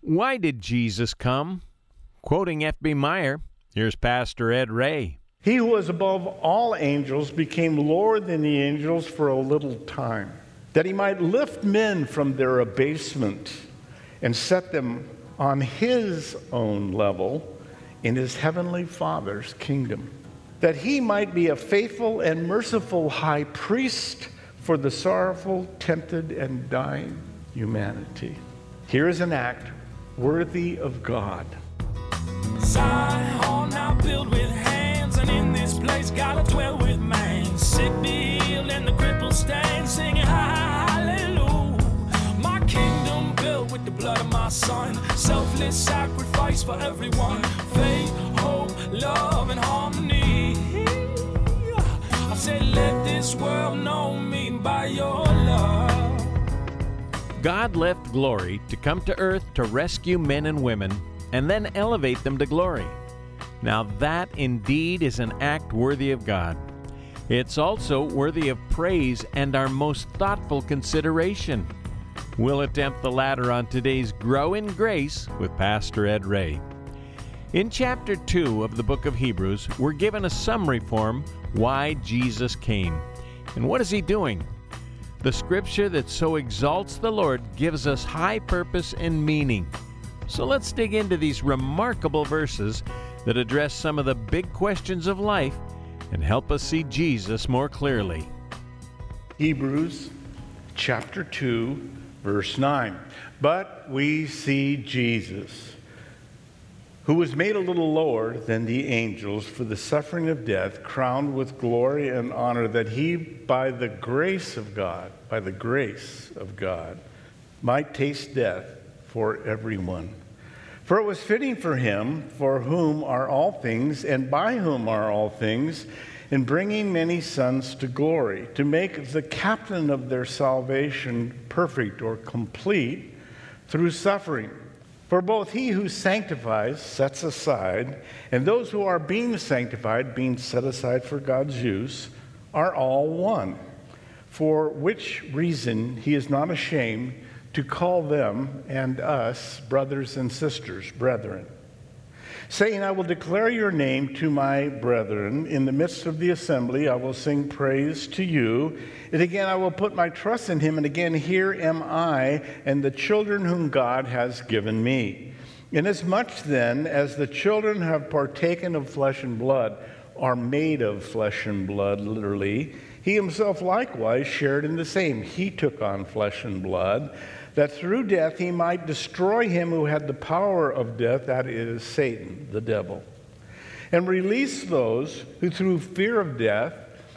Why did Jesus come? Quoting F.B. Meyer, here's Pastor Ed Ray. He who was above all angels became lower than the angels for a little time, that he might lift men from their abasement and set them on his own level in his heavenly Father's kingdom, that he might be a faithful and merciful high priest for the sorrowful, tempted, and dying humanity. Here is an act worthy of God. Zion with hands, and in this place dwell with man. Sick be healed, and the stand, singing hallelujah. My kingdom built with the blood of my son, selfless sacrifice for everyone. Faith, God left glory to come to earth to rescue men and women and then elevate them to glory. Now, that indeed is an act worthy of God. It's also worthy of praise and our most thoughtful consideration. We'll attempt the latter on today's Grow in Grace with Pastor Ed Ray. In chapter 2 of the book of Hebrews, we're given a summary form why Jesus came. And what is he doing? The scripture that so exalts the Lord gives us high purpose and meaning. So let's dig into these remarkable verses that address some of the big questions of life and help us see Jesus more clearly. Hebrews chapter 2, verse 9. But we see Jesus, who was made a little lower than the angels for the suffering of death, crowned with glory and honor, that he, by the grace of God, by the grace of God, might taste death for everyone. For it was fitting for him, for whom are all things, and by whom are all things, in bringing many sons to glory, to make the captain of their salvation perfect or complete through suffering. For both he who sanctifies sets aside, and those who are being sanctified, being set aside for God's use, are all one. For which reason he is not ashamed to call them and us brothers and sisters, brethren saying, I will declare your name to my brethren. In the midst of the assembly, I will sing praise to you. And again, I will put my trust in him. And again, here am I and the children whom God has given me. Inasmuch then as the children have partaken of flesh and blood, are made of flesh and blood, literally, he himself likewise shared in the same. He took on flesh and blood that through death he might destroy him who had the power of death, that is, Satan, the devil, and release those who through fear of death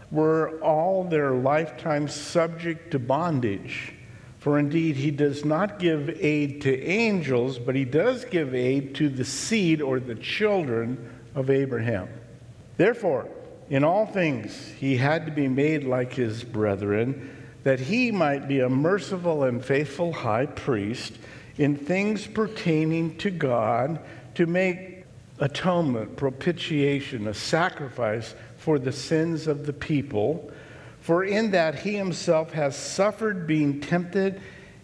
were all their lifetime subject to bondage. For indeed, he does not give aid to angels, but he does give aid to the seed or the children of Abraham. Therefore, in all things, he had to be made like his brethren that he might be a merciful and faithful high priest in things pertaining to God to make atonement, propitiation, a sacrifice for the sins of the people. For in that he himself has suffered being tempted,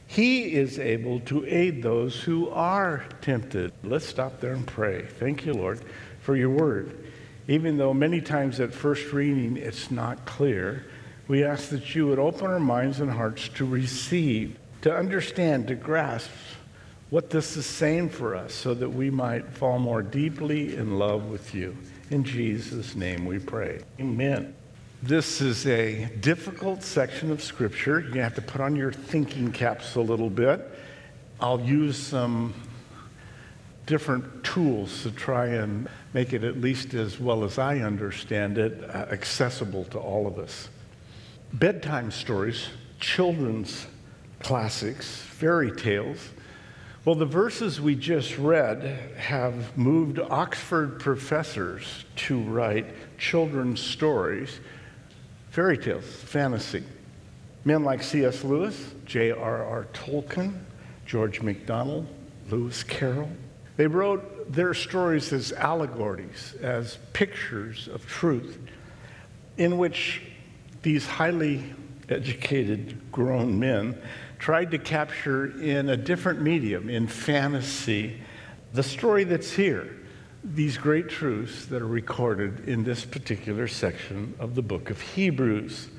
he is able to aid those who are tempted. Let's stop there and pray. Thank you, Lord, for your word. Even though many times at first reading it's not clear, we ask that you would open our minds and hearts to receive, to understand, to grasp what this is saying for us so that we might fall more deeply in love with you. In Jesus' name we pray. Amen. This is a difficult section of Scripture. You have to put on your thinking caps a little bit. I'll use some different tools to try and make it, at least as well as I understand it, uh, accessible to all of us bedtime stories, children's classics, fairy tales. Well, the verses we just read have moved Oxford professors to write children's stories, fairy tales, fantasy. Men like C.S. Lewis, J.R.R. Tolkien, George MacDonald, Lewis Carroll. They wrote their stories as allegories, as pictures of truth, in which these highly educated grown men tried to capture in a different medium, in fantasy, the story that's here. These great truths that are recorded in this particular section of the book of Hebrews.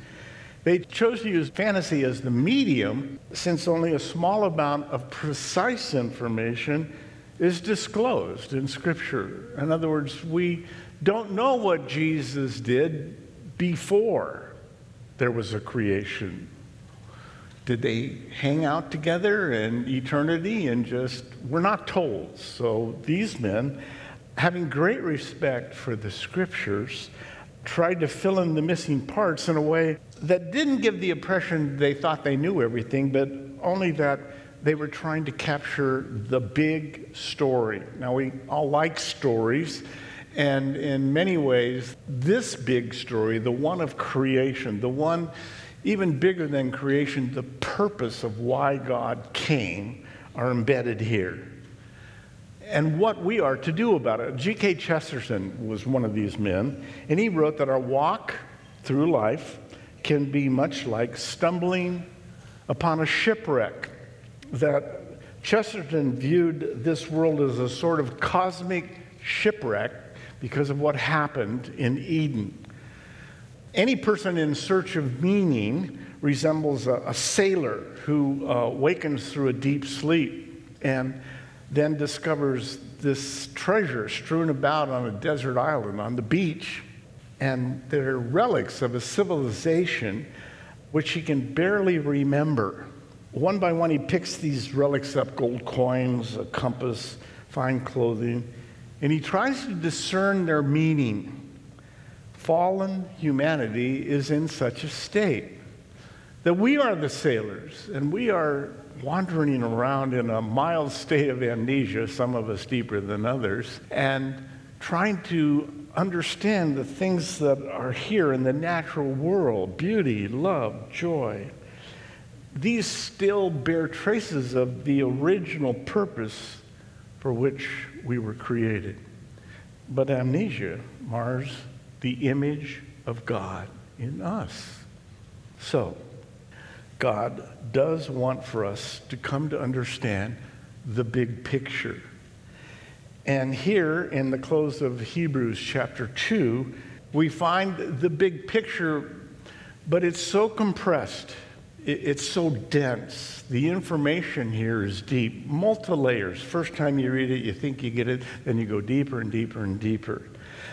They chose to use fantasy as the medium since only a small amount of precise information is disclosed in Scripture. In other words, we don't know what Jesus did before there was a creation. Did they hang out together in eternity and just, we're not told. So these men, having great respect for the Scriptures, tried to fill in the missing parts in a way that didn't give the impression they thought they knew everything, but only that they were trying to capture the big story. Now, we all like stories, and in many ways, this big story, the one of creation, the one even bigger than creation, the purpose of why God came, are embedded here. And what we are to do about it. G.K. Chesterton was one of these men, and he wrote that our walk through life can be much like stumbling upon a shipwreck that Chesterton viewed this world as a sort of cosmic shipwreck because of what happened in Eden. Any person in search of meaning resembles a, a sailor who uh, wakens through a deep sleep and then discovers this treasure strewn about on a desert island on the beach. And they're relics of a civilization which he can barely remember. One by one, he picks these relics up gold coins, a compass, fine clothing, and he tries to discern their meaning. Fallen humanity is in such a state that we are the sailors and we are wandering around in a mild state of amnesia, some of us deeper than others, and trying to understand the things that are here in the natural world beauty, love, joy these still bear traces of the original purpose for which we were created. But amnesia mars the image of God in us. So, God does want for us to come to understand the big picture. And here in the close of Hebrews chapter 2, we find the big picture, but it's so compressed it's so dense. The information here is deep, multi layers. First time you read it, you think you get it, then you go deeper and deeper and deeper.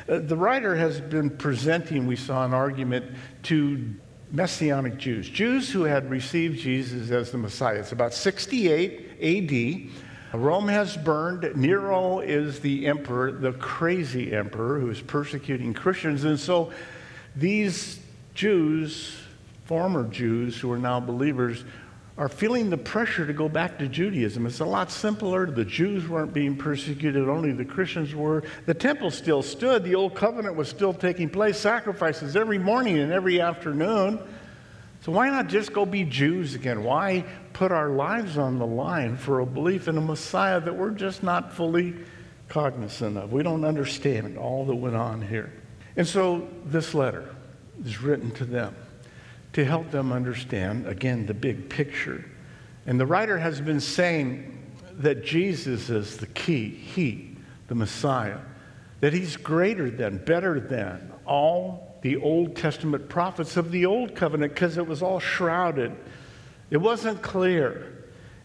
Uh, the writer has been presenting, we saw an argument, to Messianic Jews, Jews who had received Jesus as the Messiah. It's about 68 AD. Rome has burned. Nero is the emperor, the crazy emperor who is persecuting Christians. And so these Jews former Jews who are now believers are feeling the pressure to go back to Judaism. It's a lot simpler. The Jews weren't being persecuted, only the Christians were. The temple still stood, the old covenant was still taking place, sacrifices every morning and every afternoon. So why not just go be Jews again? Why put our lives on the line for a belief in a Messiah that we're just not fully cognizant of? We don't understand all that went on here. And so this letter is written to them to help them understand, again, the big picture. And the writer has been saying that Jesus is the key, He, the Messiah, that He's greater than, better than all the Old Testament prophets of the Old Covenant because it was all shrouded. It wasn't clear.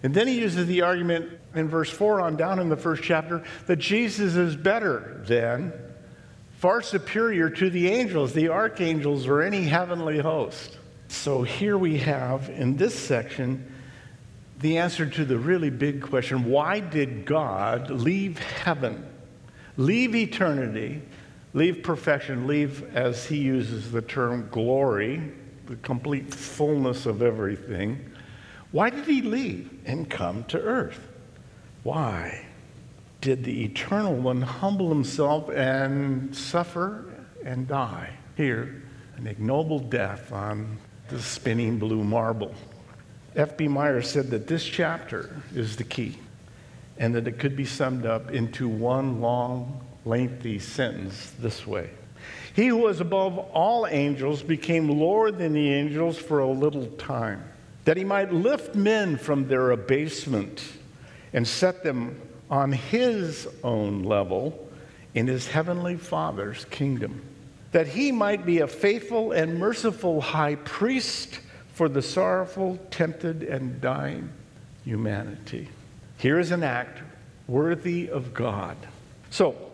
And then he uses the argument in verse 4 on down in the first chapter that Jesus is better than, far superior to the angels, the archangels, or any heavenly host. So here we have in this section the answer to the really big question why did God leave heaven, leave eternity, leave perfection, leave, as he uses the term, glory, the complete fullness of everything? Why did he leave and come to earth? Why did the eternal one humble himself and suffer and die here, an ignoble death on the spinning blue marble. F.B. Meyer said that this chapter is the key and that it could be summed up into one long, lengthy sentence this way He who was above all angels became lower than the angels for a little time. that he might lift men from their abasement and set them on his own level in his heavenly Father's kingdom, that he might be a faithful and merciful high priest for the sorrowful, tempted, and dying humanity. Here is an act worthy of God. So,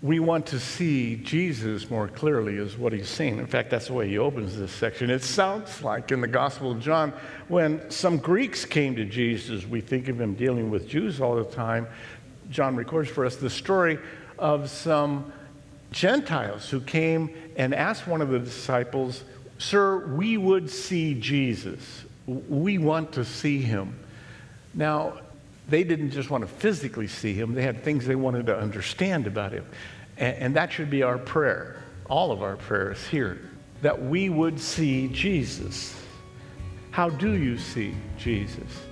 we want to see Jesus more clearly, is what he's saying. In fact, that's the way he opens this section. It sounds like in the Gospel of John, when some Greeks came to Jesus, we think of him dealing with Jews all the time. John records for us the story of some Gentiles who came and asked one of the disciples, Sir, we would see Jesus. We want to see him. Now, they didn't just want to physically see him, they had things they wanted to understand about him. And, and that should be our prayer, all of our prayers here, that we would see Jesus. How do you see Jesus?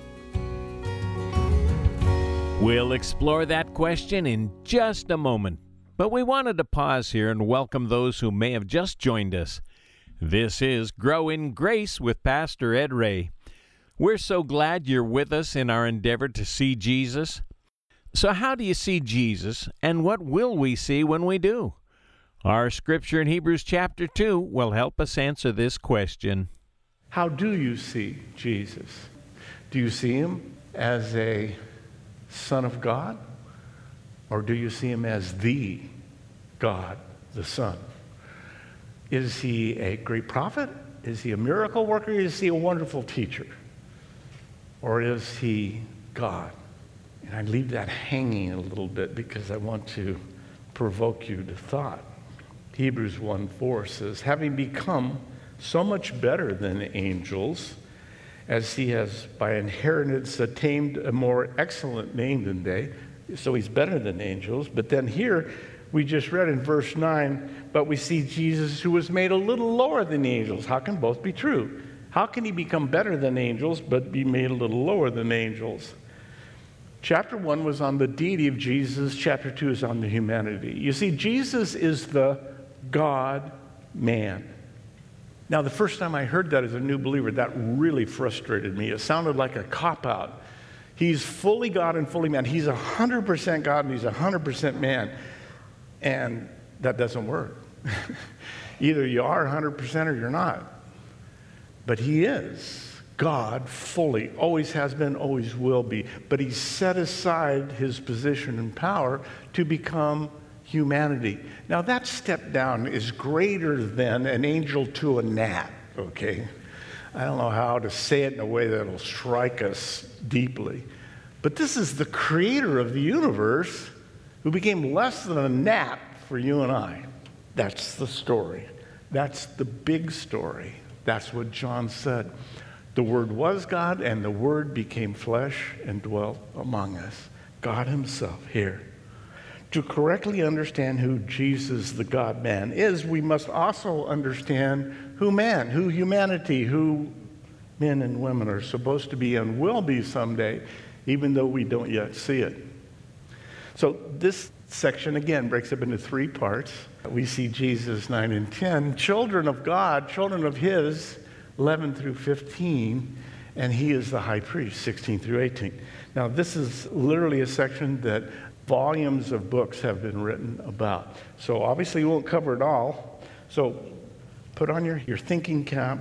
We'll explore that question in just a moment. But we wanted to pause here and welcome those who may have just joined us. This is Grow in Grace with Pastor Ed Ray. We're so glad you're with us in our endeavor to see Jesus. So, how do you see Jesus, and what will we see when we do? Our scripture in Hebrews chapter 2 will help us answer this question. How do you see Jesus? Do you see him as a Son of God? Or do you see him as the God, the Son? Is he a great prophet? Is he a miracle worker? Is he a wonderful teacher? Or is he God? And I leave that hanging a little bit because I want to provoke you to thought. Hebrews 1 4 says, Having become so much better than angels, as he has by inheritance attained a more excellent name than they. So he's better than angels. But then here, we just read in verse 9, but we see Jesus who was made a little lower than the angels. How can both be true? How can he become better than angels but be made a little lower than angels? Chapter 1 was on the deity of Jesus, chapter 2 is on the humanity. You see, Jesus is the God man. Now, the first time I heard that as a new believer, that really frustrated me. It sounded like a cop out. He's fully God and fully man. He's 100% God and he's 100% man. And that doesn't work. Either you are 100% or you're not. But he is God fully, always has been, always will be. But he set aside his position and power to become humanity. Now, that step down is greater than an angel to a gnat, okay? I don't know how to say it in a way that'll strike us deeply. But this is the creator of the universe who became less than a gnat for you and I. That's the story. That's the big story. That's what John said. The Word was God, and the Word became flesh and dwelt among us. God Himself here. To correctly understand who Jesus, the God man, is, we must also understand who man, who humanity, who men and women are supposed to be and will be someday, even though we don't yet see it. So, this section again breaks up into three parts. We see Jesus 9 and 10, children of God, children of His, 11 through 15, and He is the high priest, 16 through 18. Now, this is literally a section that volumes of books have been written about. So, obviously, we won't cover it all. So, put on your, your thinking cap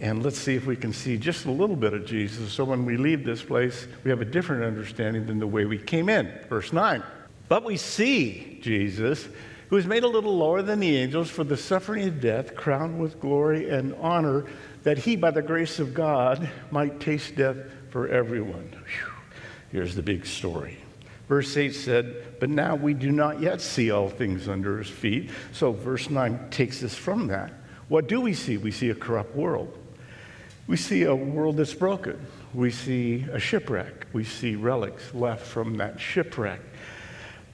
and let's see if we can see just a little bit of Jesus. So, when we leave this place, we have a different understanding than the way we came in. Verse 9. But we see Jesus, who is made a little lower than the angels for the suffering of death, crowned with glory and honor, that he, by the grace of God, might taste death for everyone. Whew. Here's the big story. Verse 8 said, But now we do not yet see all things under his feet. So verse 9 takes us from that. What do we see? We see a corrupt world. We see a world that's broken. We see a shipwreck. We see relics left from that shipwreck.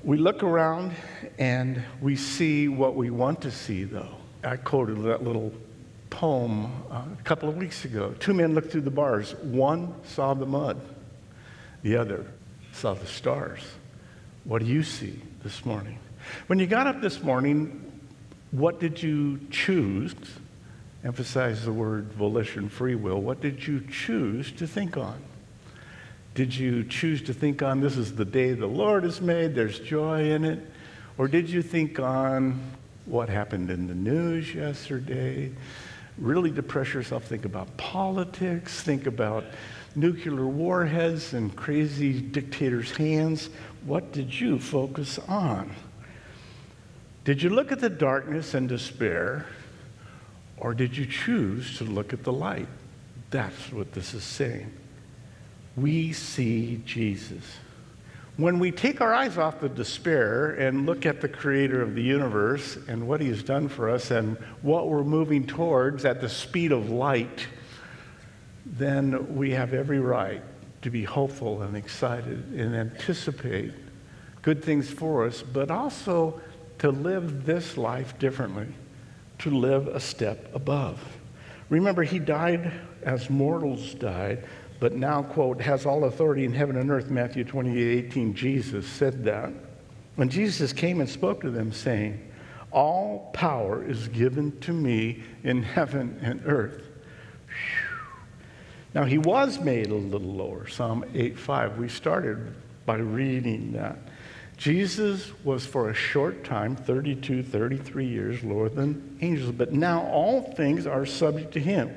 We look around and we see what we want to see, though. I quoted that little poem uh, a couple of weeks ago. Two men looked through the bars. One saw the mud, the other saw the stars. What do you see this morning? When you got up this morning, what did you choose emphasize the word volition, free will. What did you choose to think on? Did you choose to think on this is the day the Lord has made, there's joy in it? Or did you think on what happened in the news yesterday? Really depress yourself, think about politics, think about nuclear warheads and crazy dictators' hands. What did you focus on? Did you look at the darkness and despair, or did you choose to look at the light? That's what this is saying. We see Jesus. When we take our eyes off the despair and look at the creator of the universe and what he has done for us and what we're moving towards at the speed of light, then we have every right to be hopeful and excited and anticipate good things for us, but also to live this life differently, to live a step above. Remember, he died as mortals died, but now, quote, has all authority in heaven and earth, Matthew 28 18. Jesus said that. When Jesus came and spoke to them, saying, All power is given to me in heaven and earth. Now, he was made a little lower, Psalm 8 5. We started by reading that. Jesus was for a short time, 32, 33 years, lower than angels, but now all things are subject to him,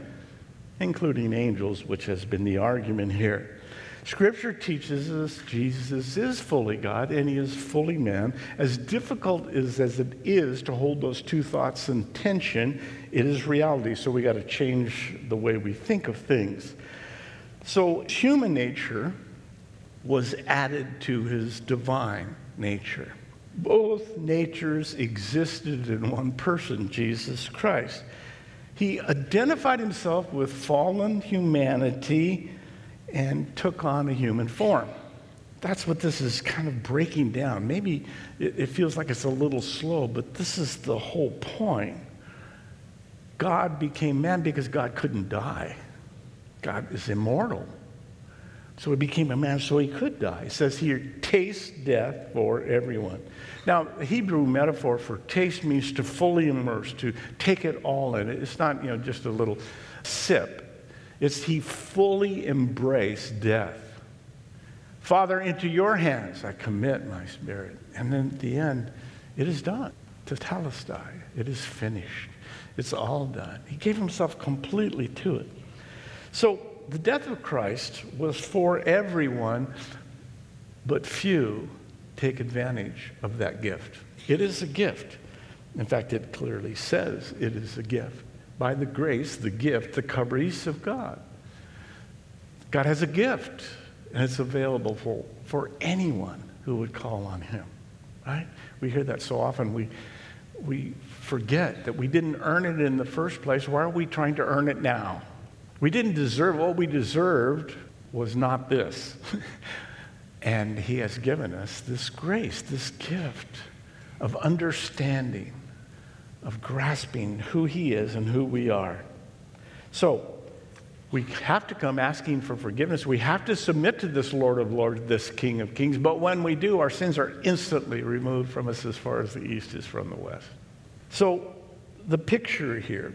including angels, which has been the argument here. Scripture teaches us Jesus is fully God and he is fully man. As difficult as, as it is to hold those two thoughts in tension, it is reality. So we got to change the way we think of things. So human nature was added to his divine nature. Both natures existed in one person, Jesus Christ. He identified himself with fallen humanity and took on a human form. That's what this is kind of breaking down. Maybe it, it feels like it's a little slow, but this is the whole point. God became man because God couldn't die. God is immortal. So he became a man so he could die. It says here, taste death for everyone. Now, the Hebrew metaphor for taste means to fully immerse, to take it all in. It's not, you know, just a little sip. It's he fully embraced death. Father, into your hands I commit my spirit. And then at the end, it is done. Tetelestai. It is finished. It's all done. He gave himself completely to it. So the death of Christ was for everyone, but few take advantage of that gift. It is a gift. In fact, it clearly says it is a gift. By the grace, the gift, the caprice of God. God has a gift, and it's available for, for anyone who would call on Him. Right? We hear that so often. We, we forget that we didn't earn it in the first place. Why are we trying to earn it now? We didn't deserve what we deserved was not this. and he has given us this grace, this gift of understanding, of grasping who he is and who we are. So, we have to come asking for forgiveness. We have to submit to this Lord of Lords, this King of Kings. But when we do, our sins are instantly removed from us as far as the east is from the west. So, the picture here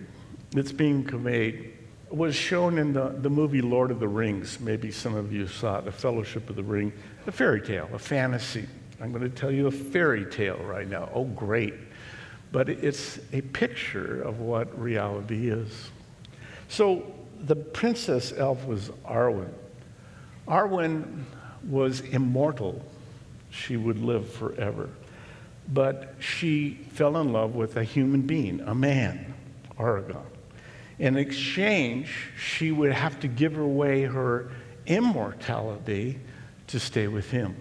that's being conveyed was shown in the, the movie Lord of the Rings. Maybe some of you saw it, The Fellowship of the Ring, a fairy tale, a fantasy. I'm going to tell you a fairy tale right now. Oh, great. But it's a picture of what reality is. So the princess elf was Arwen. Arwen was immortal. She would live forever. But she fell in love with a human being, a man, Aragorn. In exchange, she would have to give away her immortality to stay with him.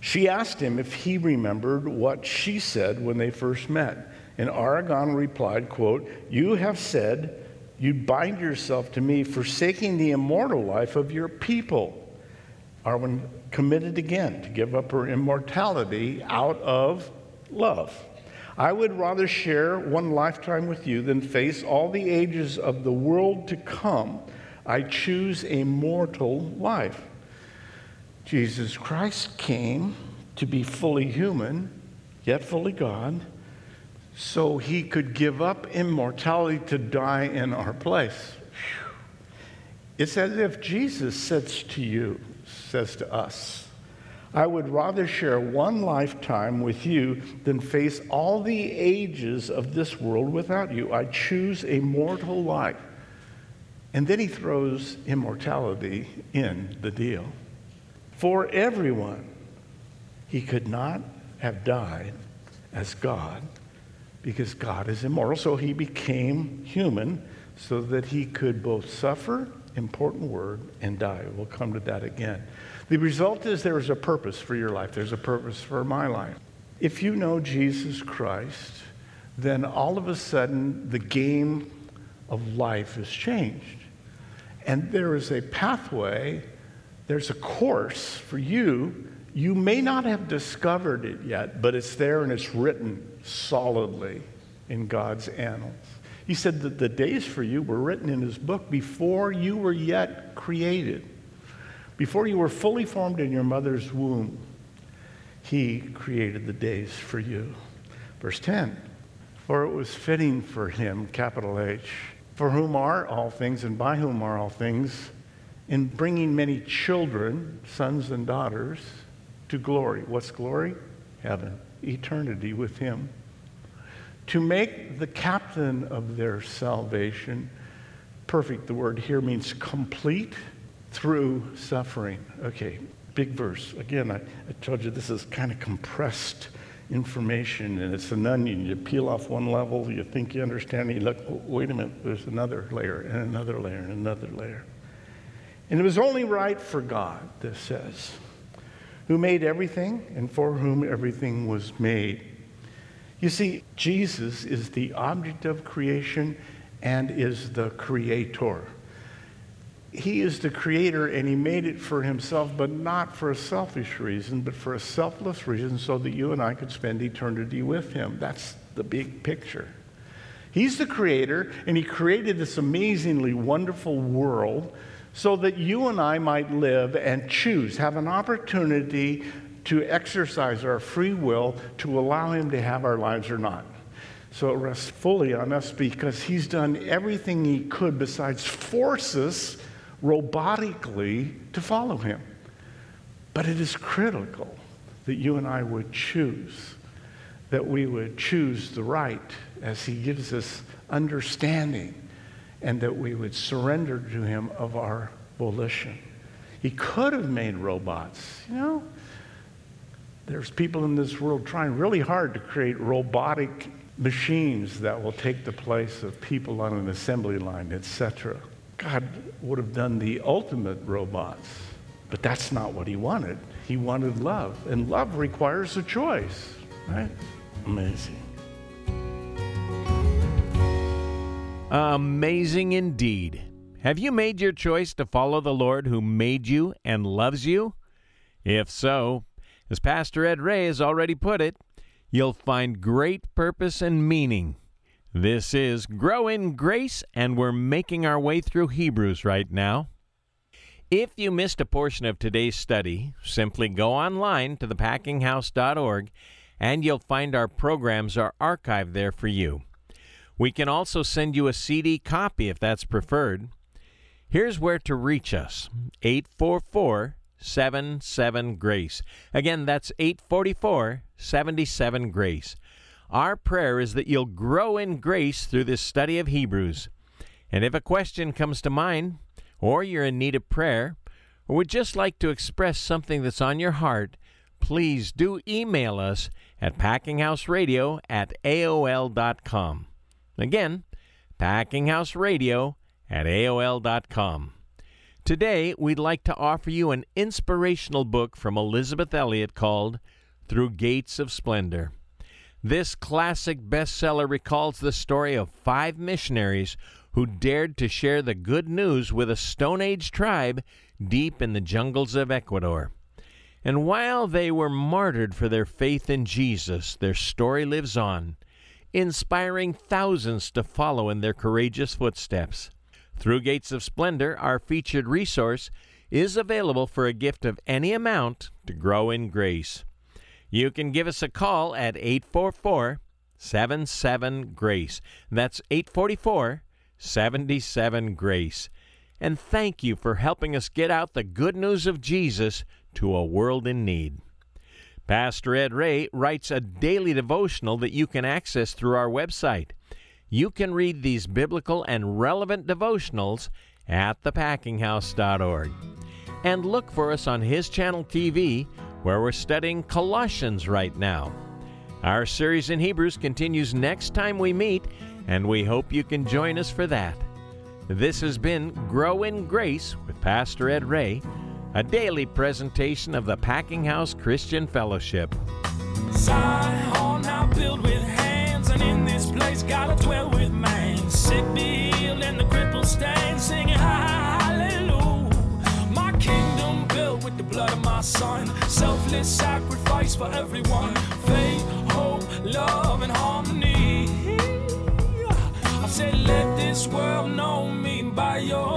She asked him if he remembered what she said when they first met. And Aragorn replied, quote, You have said you'd bind yourself to me, forsaking the immortal life of your people. Arwen committed again to give up her immortality out of love. I would rather share one lifetime with you than face all the ages of the world to come. I choose a mortal life. Jesus Christ came to be fully human, yet fully God, so he could give up immortality to die in our place. It's as if Jesus says to you, says to us, I would rather share one lifetime with you than face all the ages of this world without you. I choose a mortal life. And then he throws immortality in the deal. For everyone, he could not have died as God because God is immortal. So he became human so that he could both suffer, important word, and die. We'll come to that again. The result is there is a purpose for your life, there's a purpose for my life. If you know Jesus Christ, then all of a sudden the game of life has changed. And there is a pathway, there's a course for you. You may not have discovered it yet, but it's there and it's written solidly in God's annals. He said that the days for you were written in his book before you were yet created. Before you were fully formed in your mother's womb, he created the days for you. Verse 10 For it was fitting for him, capital H, for whom are all things and by whom are all things, in bringing many children, sons and daughters, to glory. What's glory? Heaven, eternity with him to make the captain of their salvation perfect. The word here means complete through suffering. Okay, big verse. Again, I, I told you this is kind of compressed information and it's an onion. You peel off one level, you think you understand, and you look, oh, wait a minute, there's another layer and another layer and another layer. And it was only right for God, this says, who made everything and for whom everything was made you see, Jesus is the object of creation and is the creator. He is the creator and he made it for himself, but not for a selfish reason, but for a selfless reason so that you and I could spend eternity with him. That's the big picture. He's the creator and he created this amazingly wonderful world so that you and I might live and choose, have an opportunity to exercise our free will to allow Him to have our lives or not. So it rests fully on us because He's done everything He could besides force us robotically to follow Him. But it is critical that you and I would choose, that we would choose the right as He gives us understanding, and that we would surrender to Him of our volition. He could have made robots, you know. There's people in this world trying really hard to create robotic machines that will take the place of people on an assembly line, etc. God would have done the ultimate robots, but that's not what he wanted. He wanted love, and love requires a choice, right? Amazing. Amazing indeed. Have you made your choice to follow the Lord who made you and loves you? If so, as Pastor Ed Ray has already put it, you'll find great purpose and meaning. This is Grow in Grace, and we're making our way through Hebrews right now. If you missed a portion of today's study, simply go online to thepackinghouse.org and you'll find our programs are archived there for you. We can also send you a CD copy if that's preferred. Here's where to reach us 844 77 Grace. Again, that's 844 77 Grace. Our prayer is that you'll grow in grace through this study of Hebrews. And if a question comes to mind, or you're in need of prayer, or would just like to express something that's on your heart, please do email us at packinghouseradio at aol.com. Again, packinghouseradio at aol.com. Today, we'd like to offer you an inspirational book from Elisabeth Elliot called Through Gates of Splendor. This classic bestseller recalls the story of five missionaries who dared to share the good news with a Stone Age tribe deep in the jungles of Ecuador. And while they were martyred for their faith in Jesus, their story lives on, inspiring thousands to follow in their courageous footsteps. Through Gates of Splendor, our featured resource, is available for a gift of any amount to grow in grace. You can give us a call at 844 77 Grace. That's 844 77 Grace. And thank you for helping us get out the good news of Jesus to a world in need. Pastor Ed Ray writes a daily devotional that you can access through our website. You can read these biblical and relevant devotionals at thepackinghouse.org. And look for us on his channel TV, where we're studying Colossians right now. Our series in Hebrews continues next time we meet, and we hope you can join us for that. This has been Grow in Grace with Pastor Ed Ray a daily presentation of the Packing House Christian Fellowship. Gotta dwell with man. Sick healed, and the crippled stand, singing hallelujah. My kingdom built with the blood of my son, selfless sacrifice for everyone. Faith, hope, love, and harmony. I said, let this world know me by your